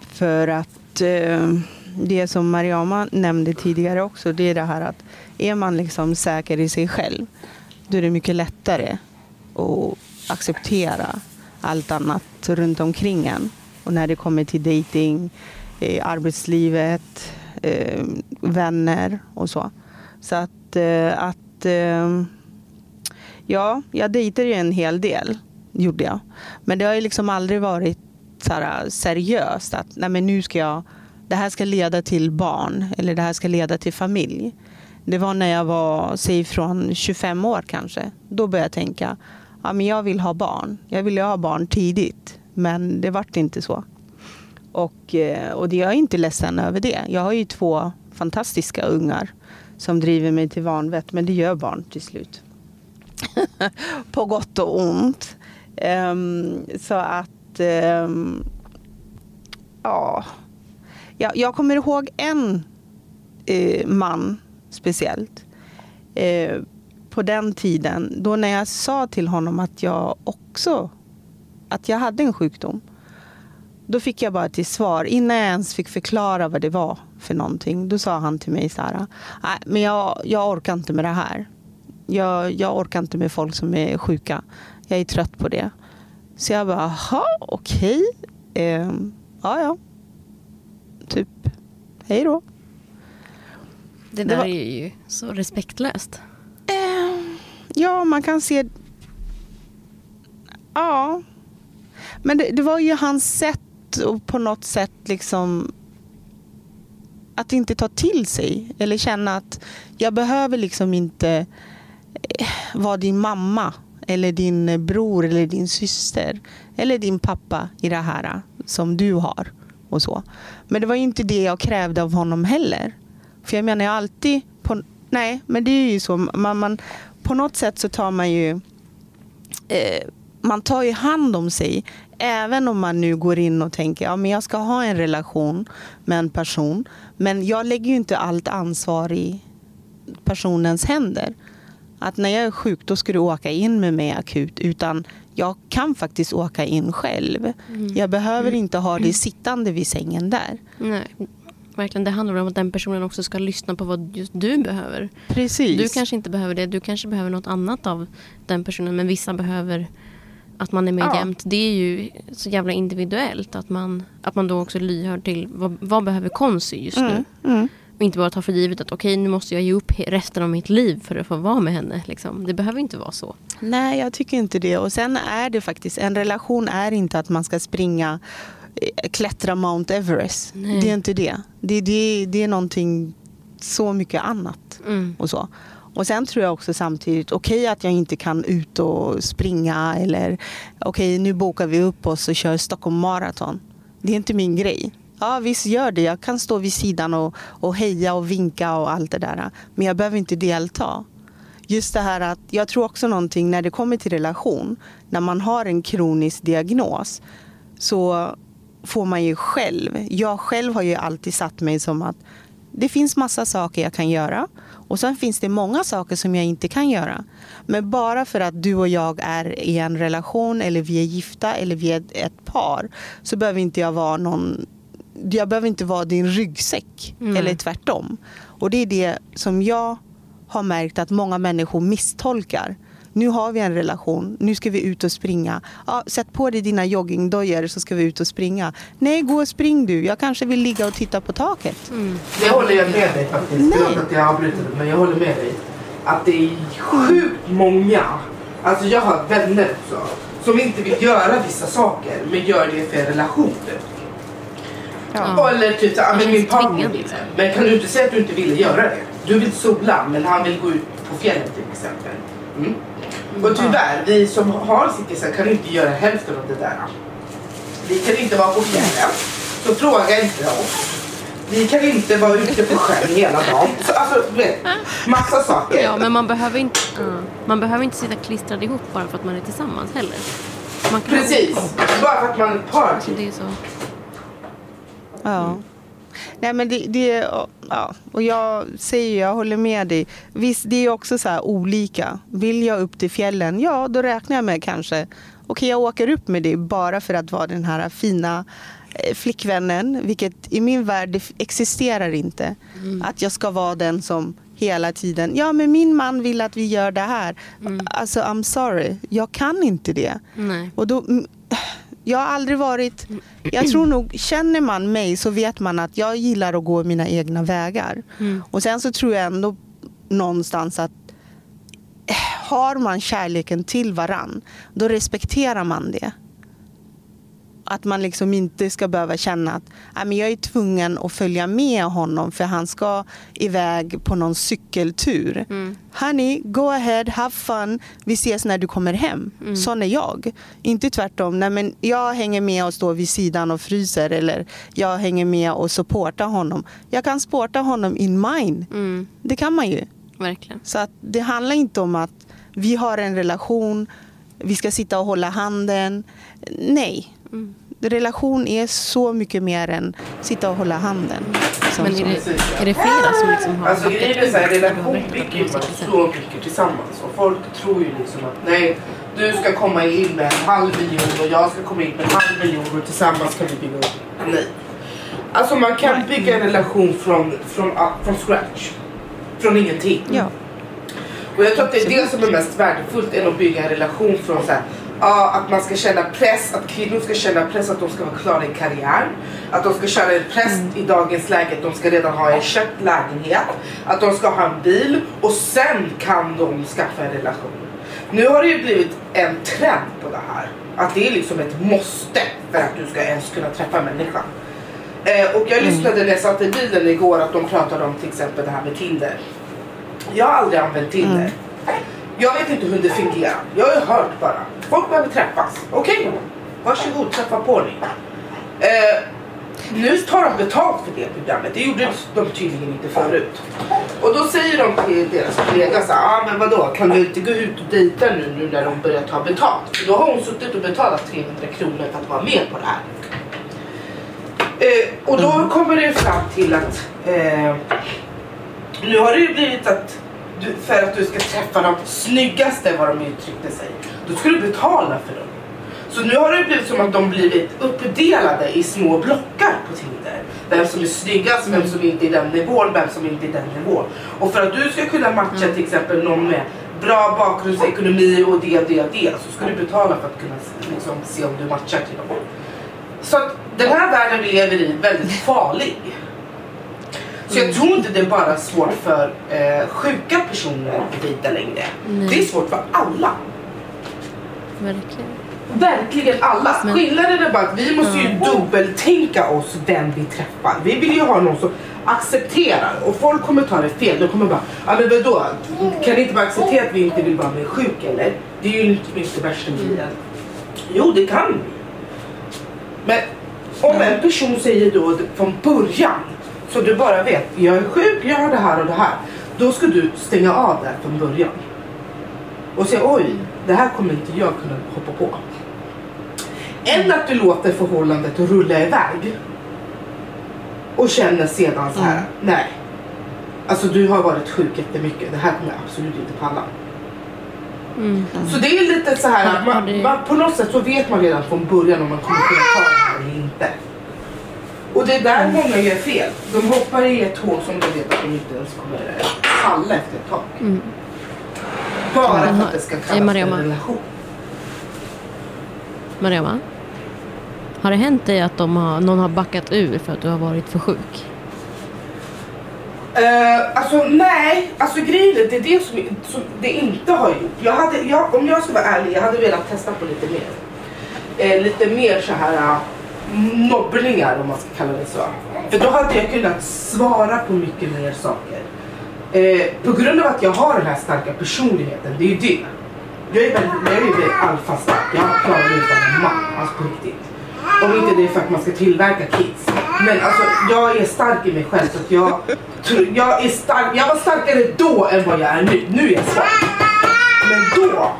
För att ehm, det som Mariama nämnde tidigare också, det är det här att är man liksom säker i sig själv, då är det mycket lättare att acceptera allt annat runt omkring en. Och när det kommer till dating, eh, arbetslivet, eh, vänner och så. Så att, eh, att eh, ja, jag dejtade ju en hel del, gjorde jag. Men det har ju liksom aldrig varit så här, eh, seriöst att nej men nu ska jag, det här ska leda till barn eller det här ska leda till familj. Det var när jag var, säg från 25 år kanske. Då började jag tänka, ja men jag vill ha barn. Jag ville ha barn tidigt, men det vart inte så. Och, eh, och det- jag är inte ledsen över det. Jag har ju två fantastiska ungar som driver mig till vanvett, men det gör barn till slut. På gott och ont. Um, så att, Um, ja. Jag, jag kommer ihåg en eh, man speciellt. Eh, på den tiden, då när jag sa till honom att jag också att jag hade en sjukdom. Då fick jag bara till svar, innan jag ens fick förklara vad det var för någonting. Då sa han till mig så här, nej men jag, jag orkar inte med det här. Jag, jag orkar inte med folk som är sjuka. Jag är trött på det. Så jag bara, jaha, okej. Ehm, ja, ja. Typ, hej då. Det Det där var- är ju så respektlöst. Ja, man kan se... Ja. Men det, det var ju hans sätt och på något sätt liksom att inte ta till sig eller känna att jag behöver liksom inte eh, vara din mamma eller din bror eller din syster eller din pappa i det här som du har och så. Men det var inte det jag krävde av honom heller. För jag menar jag alltid på, nej men det är ju så man, man på något sätt så tar man ju eh, man tar ju hand om sig även om man nu går in och tänker ja men jag ska ha en relation med en person men jag lägger ju inte allt ansvar i personens händer. Att när jag är sjuk då ska du åka in med mig akut utan jag kan faktiskt åka in själv. Mm. Jag behöver inte ha det sittande vid sängen där. Nej, verkligen. Det handlar om att den personen också ska lyssna på vad just du behöver. Precis. Du kanske inte behöver det. Du kanske behöver något annat av den personen. Men vissa behöver att man är med ja. jämt. Det är ju så jävla individuellt. Att man, att man då också lyhör till vad, vad behöver Konsi just nu. Mm. Mm. Och inte bara ta för givet att okej okay, nu måste jag ge upp resten av mitt liv för att få vara med henne. Liksom. Det behöver inte vara så. Nej, jag tycker inte det. Och sen är det faktiskt, en relation är inte att man ska springa, klättra Mount Everest. Nej. Det är inte det. Det, det. det är någonting så mycket annat. Mm. Och så. Och sen tror jag också samtidigt, okej okay, att jag inte kan ut och springa eller okej okay, nu bokar vi upp oss och kör Stockholm Marathon. Det är inte min grej. Ja visst gör det. Jag kan stå vid sidan och, och heja och vinka och allt det där. Men jag behöver inte delta. Just det här att jag tror också någonting när det kommer till relation. När man har en kronisk diagnos så får man ju själv. Jag själv har ju alltid satt mig som att det finns massa saker jag kan göra och sen finns det många saker som jag inte kan göra. Men bara för att du och jag är i en relation eller vi är gifta eller vi är ett par så behöver inte jag vara någon jag behöver inte vara din ryggsäck mm. eller tvärtom. Och det är det som jag har märkt att många människor misstolkar. Nu har vi en relation, nu ska vi ut och springa. Ja, sätt på dig dina joggingdojor så ska vi ut och springa. Nej, gå och spring du. Jag kanske vill ligga och titta på taket. Mm. Det håller jag med dig faktiskt. Förlåt att jag avbryter men jag håller med dig. Att det är sjukt många, alltså jag har vänner också, som inte vill göra vissa saker men gör det för en relation. Ja. Eller typ så, men min partner vill Men kan du inte säga att du inte ville göra det? Du vill sola men han vill gå ut på fjället till exempel. Mm. Och tyvärr, vi som har cykelsätt kan inte göra hälften av det där. Vi kan inte vara på fjällen. Så fråga inte oss. Vi kan inte vara ute på sjön hela dagen. Så, alltså, vet, massa saker. Ja, men man behöver, inte, uh, man behöver inte sitta klistrad ihop bara för att man är tillsammans heller. Precis, bara för att man är ett par. Alltså, det är så. Ja. Mm. Nej men det, det, ja, och jag säger jag håller med dig. Visst, det är också så olika. Vill jag upp till fjällen, ja då räknar jag med kanske, okej okay, jag åker upp med dig bara för att vara den här fina eh, flickvännen, vilket i min värld existerar inte. Mm. Att jag ska vara den som hela tiden, ja men min man vill att vi gör det här. Mm. Alltså I'm sorry, jag kan inte det. Nej. Och då, jag har aldrig varit... Jag tror nog, känner man mig så vet man att jag gillar att gå mina egna vägar. Mm. Och sen så tror jag ändå någonstans att eh, har man kärleken till varann, då respekterar man det. Att man liksom inte ska behöva känna att jag är tvungen att följa med honom för han ska iväg på någon cykeltur. Mm. Honey, go ahead, have fun. Vi ses när du kommer hem. Mm. Sån är jag. Inte tvärtom. Nej, men jag hänger med och står vid sidan och fryser eller jag hänger med och supportar honom. Jag kan supporta honom in mine. Mm. Det kan man ju. Verkligen. Så att det handlar inte om att vi har en relation, vi ska sitta och hålla handen. Nej, Mm. Relation är så mycket mer än sitta och hålla handen. Men är det, är det flera som liksom har alltså, grejen är så här, relation bygger ju så mycket tillsammans. Och folk tror ju liksom att nej, du ska komma in med en halv miljon och jag ska komma in med en halv miljon och tillsammans kan vi bygga upp. Nej. Alltså man kan bygga en relation från, från, från scratch. Från ingenting. Ja. Och jag tror att det är det som är mest värdefullt än att bygga en relation från så här, Ja, att man ska känna press, att kvinnor ska känna press att de ska vara klara i karriär. Att de ska känna en press mm. i dagens läge att de ska redan ha en köpt lägenhet. Att de ska ha en bil och sen kan de skaffa en relation. Nu har det ju blivit en trend på det här. Att det är liksom ett måste för att du ska ens kunna träffa människan. Eh, och jag lyssnade när jag satt i bilen igår att de pratade om till exempel det här med Tinder. Jag har aldrig använt Tinder. Jag vet inte hur det fungerar. Jag har ju hört bara. Folk behöver träffas. Okej, varsågod träffa på ni. Eh, nu tar de betalt för det programmet. Det gjorde de tydligen inte förut. Och då säger de till deras kollega så här, ah, men vadå, kan du inte gå ut och dejta nu, nu när de börjar ta betalt? För då har hon suttit och betalat 300 kronor för att vara med på det här. Eh, och då kommer det fram till att eh, nu har det ju blivit att du, för att du ska träffa de snyggaste, vad de uttryckte sig, då ska du betala för dem. Så nu har det blivit som att de blivit uppdelade i små blockar på Tinder. Vem som är snyggast, vem som inte är den nivån, vem som inte är den nivån. Och för att du ska kunna matcha till exempel någon med bra bakgrundsekonomi och det, det, det så ska du betala för att kunna liksom, se om du matchar till dem. Så att den här världen vi lever i är väldigt farlig. Så jag tror inte det är bara svårt för eh, sjuka personer att dejta längre. Det är svårt för alla. Verkligen. Verkligen alla. Men- Skillnaden är bara att vi måste ju dubbeltänka oss vem vi träffar. Vi vill ju ha någon som accepterar och folk kommer ta det fel. De kommer bara, ja men vadå? Kan ni inte bara acceptera att vi inte vill vara med sjuk eller? Det är ju inte, inte värsta grejen. Jo det kan vi. Men om en person säger då från början så du bara vet, jag är sjuk, jag har det här och det här. Då ska du stänga av där från början. Och säga oj, det här kommer inte jag kunna hoppa på. Än att du låter förhållandet rulla iväg. Och känner sedan så här, Mm. nej. Alltså du har varit sjuk jättemycket, det här kommer jag absolut inte palla. Mm. Så det är lite så här att man, man, på något sätt så vet man redan från början om man kommer kunna ta det här eller inte. Och det är där många gör fel. De hoppar i ett hål som de vet att de inte ens kommer falla efter ett tag. Mm. Bara för har- att det ska eh, kallas Mariama? en relation. Mariama? Har det hänt dig att de har, någon har backat ur för att du har varit för sjuk? Uh, alltså nej, alltså grejen är det är det som, som det inte har gjort. Jag hade, jag, om jag ska vara ärlig, jag hade velat testa på lite mer. Eh, lite mer så här uh, nobblingar om man ska kalla det så. För då hade jag kunnat svara på mycket mer saker. Eh, på grund av att jag har den här starka personligheten, det är ju det. Jag är väldigt, jag är väldigt alfastark. Jag klarar mig som en man, alltså på riktigt. Om inte det är för att man ska tillverka kids. Men alltså jag är stark i mig själv så att jag, jag är stark. Jag var starkare då än vad jag är nu. Nu är jag svag. Men då,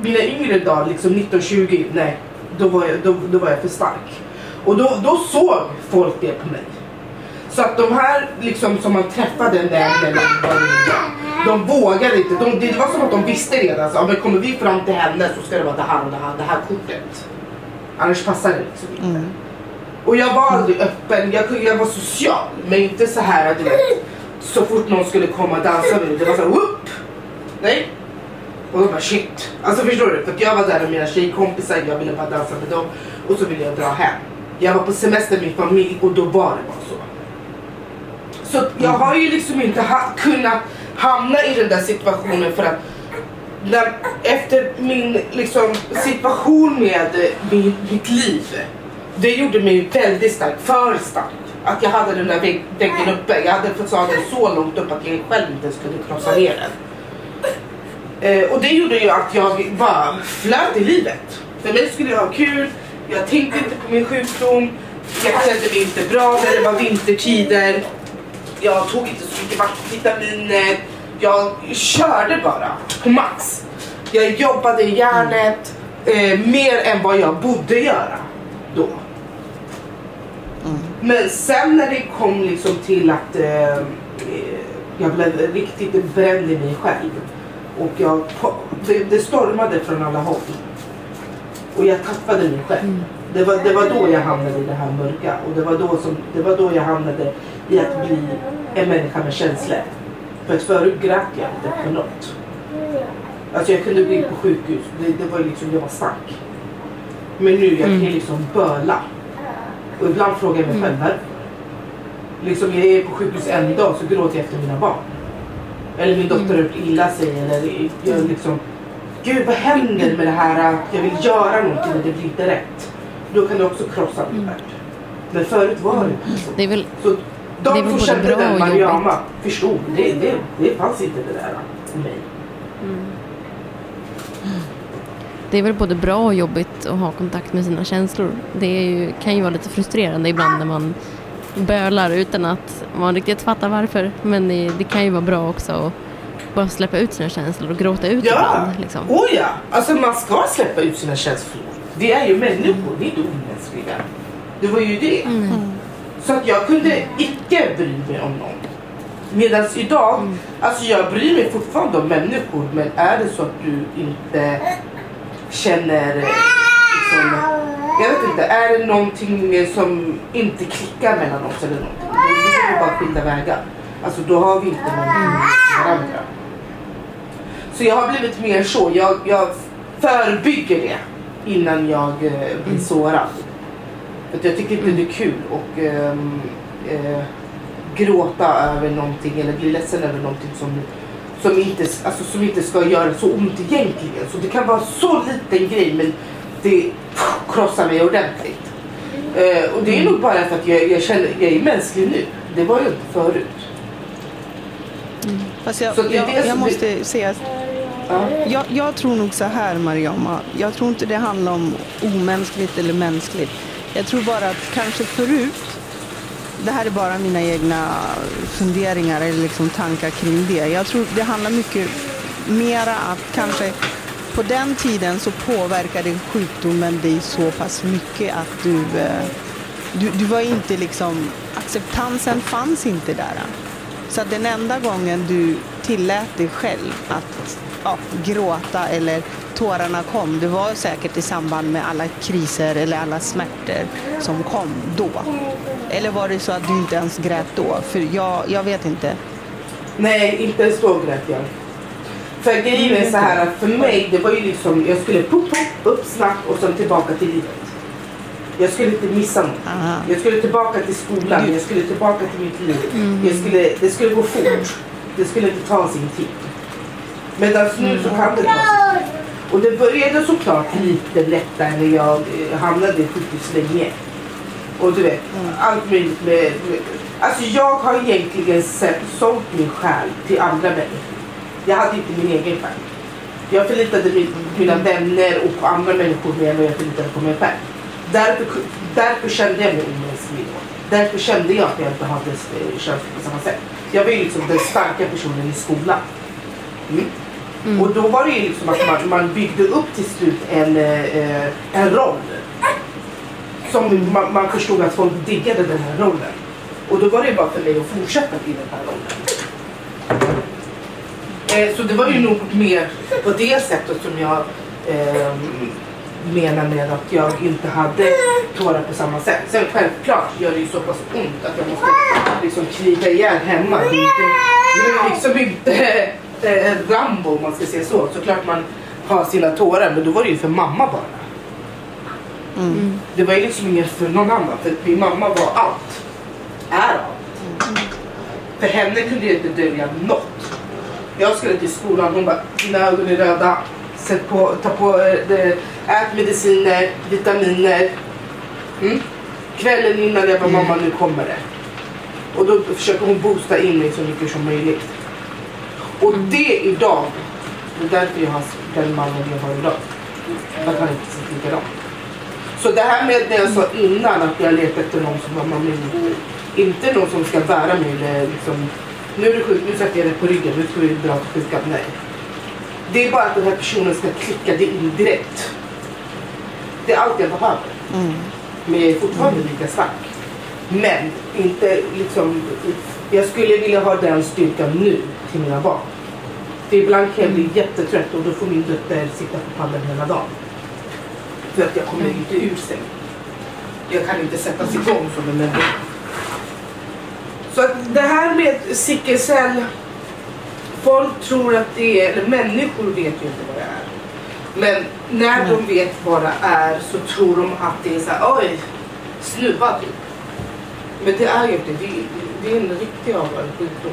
mina yngre dagar, liksom 19-20, nej. Då var, jag, då, då var jag för stark. Och då, då såg folk det på mig. Så att de här liksom som man träffade var yngre, de vågade inte. De, det var som att de visste redan. Så, ja, men kommer vi fram till henne så ska det vara det här och det här, det här kortet. Annars passar det liksom inte. Mm. Och jag var aldrig öppen, jag, jag var social. Men inte så här att du vet, så fort någon skulle komma och dansa med mig, det var så här, whoop! Nej. Och då bara shit. Alltså förstår du? För jag var där med mina tjejkompisar, jag ville bara dansa med dem. Och så ville jag dra hem. Jag var på semester med min familj och då var det bara så. Jag har ju liksom inte ha, kunnat hamna i den där situationen för att när, efter min liksom, situation med eh, min, mitt liv. Det gjorde mig väldigt stark, för stark. Att jag hade den där vägg, väggen uppe. Jag hade fasaden så långt upp att jag själv inte skulle krossa ner den. Eh, och det gjorde ju att jag bara flöt i livet. För mig skulle jag ha kul, jag tänkte inte på min sjukdom, jag kände mig inte bra när det var vintertider. Jag tog inte så mycket vitaminer. Jag körde bara på max. Jag jobbade järnet eh, mer än vad jag borde göra då. Men sen när det kom liksom till att eh, eh, jag blev riktigt bränd i mig själv. Och jag, det, det stormade från alla håll. Och jag tappade mig själv. Det, var, det var då jag hamnade i det här mörka. Och det var då, som, det var då jag hamnade i att bli en människa med känslor. För att förut grät jag inte för något. Alltså jag kunde bli på sjukhus. Det, det var liksom, jag var stark. Men nu jag kan ju liksom böla. Och ibland frågar jag mig själv varför. Liksom jag är på sjukhus en dag så gråter jag efter mina barn. Eller min dotter har gjort illa sig eller jag liksom gud vad händer med det här att jag vill göra någonting och det blir inte rätt. Då kan det också krossa min värld. Men förut var det så. Det är väl, Så Det de väl som både kände bra den Mariama förstod, det, det, det fanns inte det där i mig. det är väl både bra och jobbigt att ha kontakt med sina känslor. Det ju, kan ju vara lite frustrerande ibland när man bölar utan att man riktigt fattar varför. Men det, det kan ju vara bra också att bara släppa ut sina känslor och gråta ut Ja, ibland. Liksom. oh ja. Alltså man ska släppa ut sina känslor. Vi är ju människor, vi är inte omänskliga. Det var ju det. Så att jag kunde icke bry mig om någon. Medan idag, alltså jag bryr mig fortfarande om människor men är det så att du inte känner liksom, jag vet inte, är det någonting som inte klickar mellan oss eller någonting, då går vi bara skilda vägar. Alltså då har vi inte någonting med varandra. Så jag har blivit mer så, jag, jag förebygger det innan jag eh, blir sårad. För att jag tycker inte det är kul att ehm, eh, gråta över någonting eller bli ledsen över någonting som, som, inte, alltså, som inte ska göra så ont egentligen. Så det kan vara så liten grej men det pff, krossar mig ordentligt. Eh, och det är nog bara för att jag, jag känner jag är mänsklig nu. Det var jag inte förut. Fast jag, Så det jag, det jag måste säga, Ja. jag, jag tror nog så här Mariama, jag tror inte det handlar om omänskligt eller mänskligt. Jag tror bara att kanske förut, det här är bara mina egna funderingar eller liksom tankar kring det. Jag tror det handlar mycket mera att kanske på den tiden så påverkade sjukdomen dig så pass mycket att du, eh, du, du var inte liksom, acceptansen fanns inte där. Så att den enda gången du tillät dig själv att ja, gråta eller tårarna kom, det var säkert i samband med alla kriser eller alla smärtor som kom då. Eller var det så att du inte ens grät då? För jag, jag vet inte. Nej, inte ens då grät jag. För grejen är så här att för mig, det var ju liksom, jag skulle pop, pop, upp snabbt och sen tillbaka till livet. Jag skulle inte missa något. Aha. Jag skulle tillbaka till skolan, jag skulle tillbaka till mitt liv. Jag skulle, det skulle gå fort. Det skulle inte ta sin tid. Medan nu så kan det ta. Och det började såklart lite lättare när jag eh, hamnade i sjukhus länge. Och du vet, allt möjligt med... med alltså jag har egentligen sett, sålt min själ till andra människor. Jag hade inte min egen själ. Jag förlitade mig på mina vänner och på andra människor mer än vad jag förlitade på mig själv. Därför, därför kände jag mig omänsklig då. Därför kände jag att jag inte hade eh, känslor på samma sätt. Jag var ju liksom den starka personen i skolan. Mm. Mm. Och då var det ju liksom att man, man byggde upp till slut en, eh, en roll. Som man, man förstod att folk diggade den här rollen. Och då var det ju bara för mig att fortsätta i den här rollen. Eh, så det var ju nog mer på det sättet som jag eh, menar med att jag inte hade tårar på samma sätt. Sen självklart gör det ju så pass ont att jag måste liksom kriga ihjäl hemma. Det är, inte, det är liksom inte eh, Rambo om man ska säga så. Såklart man har sina tårar men då var det ju för mamma bara. Mm. Det var ju liksom inget för någon annan för min mamma var allt. Är allt. För henne kunde jag inte dölja något. Jag skulle till skolan hon bara dina ögon är röda. Sätt på, ta på, eh, det, ät mediciner, vitaminer. Mm. Kvällen innan jag bara mamma nu kommer det. Och då försöker hon boosta in mig så mycket som möjligt. Och det idag, det är därför jag har den mannen jag har idag. Jag kan inte se likadant. Så det här med det jag sa innan att jag letar efter någon som var min inte någon som ska bära mig eller liksom nu är du sjuk, nu sätter jag dig på ryggen, nu ska vi dra till sjukan. Nej. Det är bara att den här personen ska klicka det in direkt. Det är allt jag behöver. Mm. Men jag är fortfarande lika stark. Men inte liksom, jag skulle vilja ha den styrkan nu till mina barn. För ibland kan jag bli jättetrött och då får min dotter sitta på pallen hela dagen. För att jag kommer inte ur sig. Jag kan inte sättas igång som en människa. Så att det här med sickelcell. Folk tror att det är, eller människor vet ju inte vad det är. Men när de vet vad det är så tror de att det är så här, oj, snuva typ. Men det är ju inte, det, det är en riktig allvarlig sjukdom.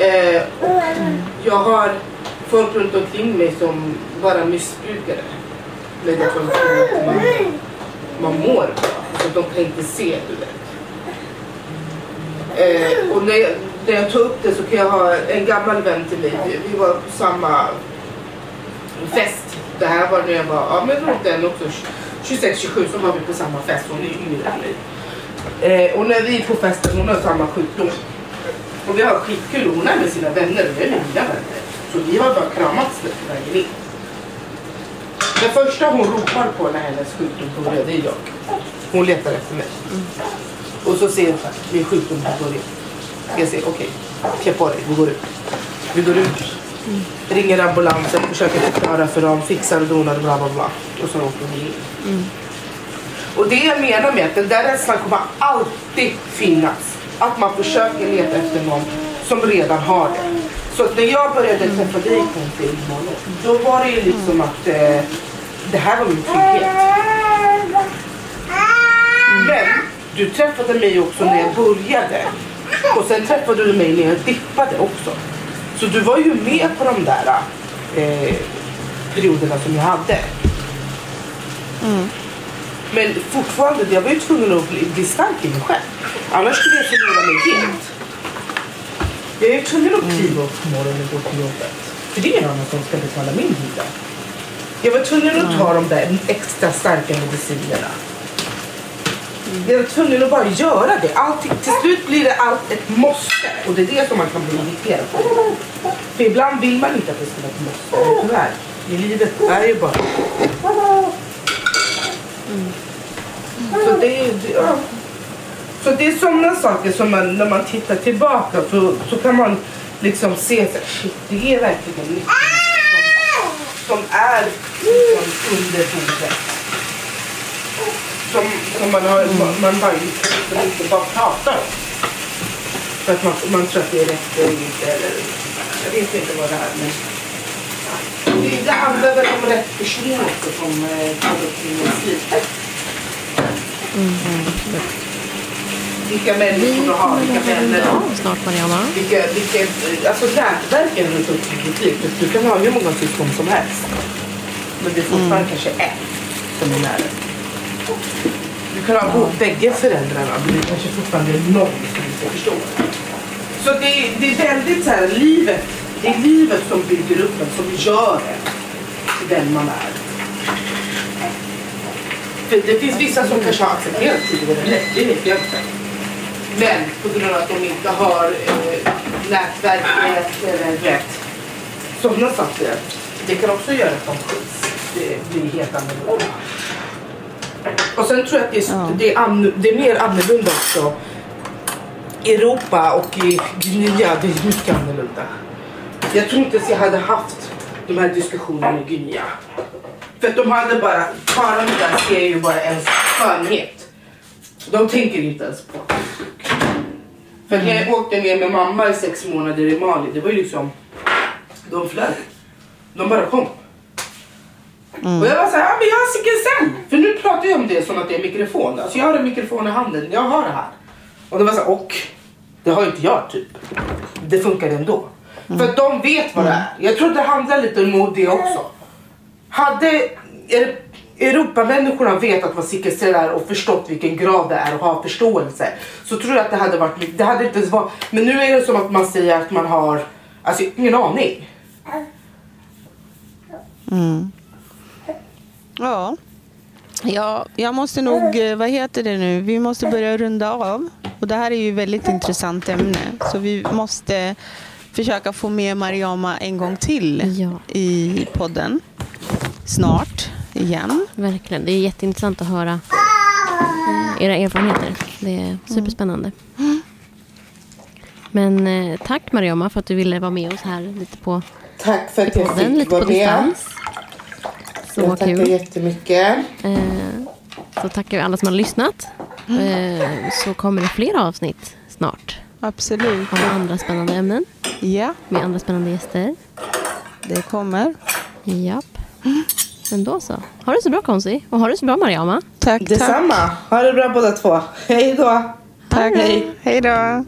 Eh, och jag har folk runt omkring mig som bara missbrukar det. Men det är för att man, man mår bra. Så de kan inte se, du vet. Eh, och när jag, när jag tar upp det så kan jag ha en gammal vän till mig. Vi, vi var på samma fest. Det här var när jag var, ja men runt den också, 26-27 så var vi på samma fest. Hon är yngre än mig. Eh, och när vi är på festen, hon har samma sjukdom. Och vi har skitkul och hon är med sina vänner och jag är med mina vänner. Så vi har bara kramats på vägen in. Det första hon ropar på när hennes sjukdom börjar, det är jag. Hon letar efter mig. Och så ser jag att min sjukdom har börjat. Jag säger okej, klä på dig, vi går ut. Vi går ut, ringer ambulansen, försöker förklara för dem, fixar och donar och bla bla bla. Och så åker vi in. Och det jag menar med att den där rädslan kommer alltid finnas. Att man försöker leta efter någon som redan har det. Så när jag började träffa dig film, då var det ju liksom att eh, det här var min trygghet. Men du träffade mig också när jag började. Och sen träffade du mig när jag dippade också. Så du var ju med på de där eh, perioderna som jag hade. Men fortfarande, jag var ju tvungen att bli, bli stark i mig själv. Annars skulle jag förlora mig helt. Jag är tvungen att kliva upp på morgonen och gå till jobbet. För det är ingen annan som ska betala min hyra. Jag var tvungen att ta de där extra starka medicinerna. Jag var tvungen att bara göra det. Allt, till slut blir det allt ett måste. Och det är det som man kan bli irriterad på. För ibland vill man inte att det ska vara ett måste. Men tyvärr, i livet är ju bara... Så det är, ja. så det är sådana saker som man, när man tittar tillbaka så, så kan man liksom se att shit, det är verkligen mycket som, som är liksom under bordet. Som, som man, har, man, man bara liksom inte bara pratar om. För att man, man tror att det är rätt eller inte. Eller, jag vet inte vad det är. Men det, handlar väl om rätt person också som tar upp liv. Vilka människor du har, vilka vänner du har. Ja, snart Mariana. Vilka, vilka, alltså nätverken runt omkring. För Du kan ha hur många syskon som helst. Men det är fortfarande kanske ett som är nära. Du kan ha båda bägge föräldrarna men det kanske fortfarande är någon som inte förstår. Så det det är väldigt så här, livet, det är livet som bygger upp en, som gör en till den man är. För det finns vissa som kanske har accepterat tidigare rätt, det vet jag inte. Men på grund av att de inte har eh, nätverket eller rätt sådana saker. Det kan också göra att de skils. Det blir helt annorlunda. Och sen tror jag att det är, Ja. det är, det är mer annorlunda också. Europa och i Guinea, det är mycket annorlunda. Jag tror inte att jag hade haft de här diskussionerna i Guinea. För att de hade bara, karlarna där ser ju bara ens skönhet. De tänker inte ens på För när jag åkte ner med mamma i sex månader i Mali, det var ju liksom, de flög. De bara kom. Och jag var såhär, ja men jag har sickelsell. För nu pratar jag om det som att det är mikrofon. Alltså jag har en mikrofon i handen, jag har det här. Och de var såhär, och? Det har inte jag typ. Det funkar ändå. För att de vet vad det är. Jag tror det handlar lite om det också. Hade Europamänniskorna vetat vad sickelsell är och förstått vilken grad det är och har förståelse så tror jag att det hade varit det hade inte ens varit, men nu är det som att man säger att man har, alltså ingen aning. Ja. ja, jag måste nog, eh, vad heter det nu, vi måste börja runda av. Och det här är ju ett väldigt intressant ämne. Så vi måste försöka få med Mariama en gång till Ja. i podden. Snart igen. Verkligen. Det är jätteintressant att höra eh, era erfarenheter. Det är superspännande. Men eh, tack Mariama för att du ville vara med oss här lite på Tack för att jag podden, fick lite på vara med. distans. Så Jag tackar kul. jättemycket. Eh, så tackar vi alla som har lyssnat. Eh, så kommer det fler avsnitt snart Absolut. om andra spännande ämnen Ja, med andra spännande gäster. det kommer. Japp. Men då så. Ha det så bra Konsi och ha det så bra Mariama. Tack, tack. Detsamma. Ha det bra båda två. Hej då. Tack. Hej. Hej då.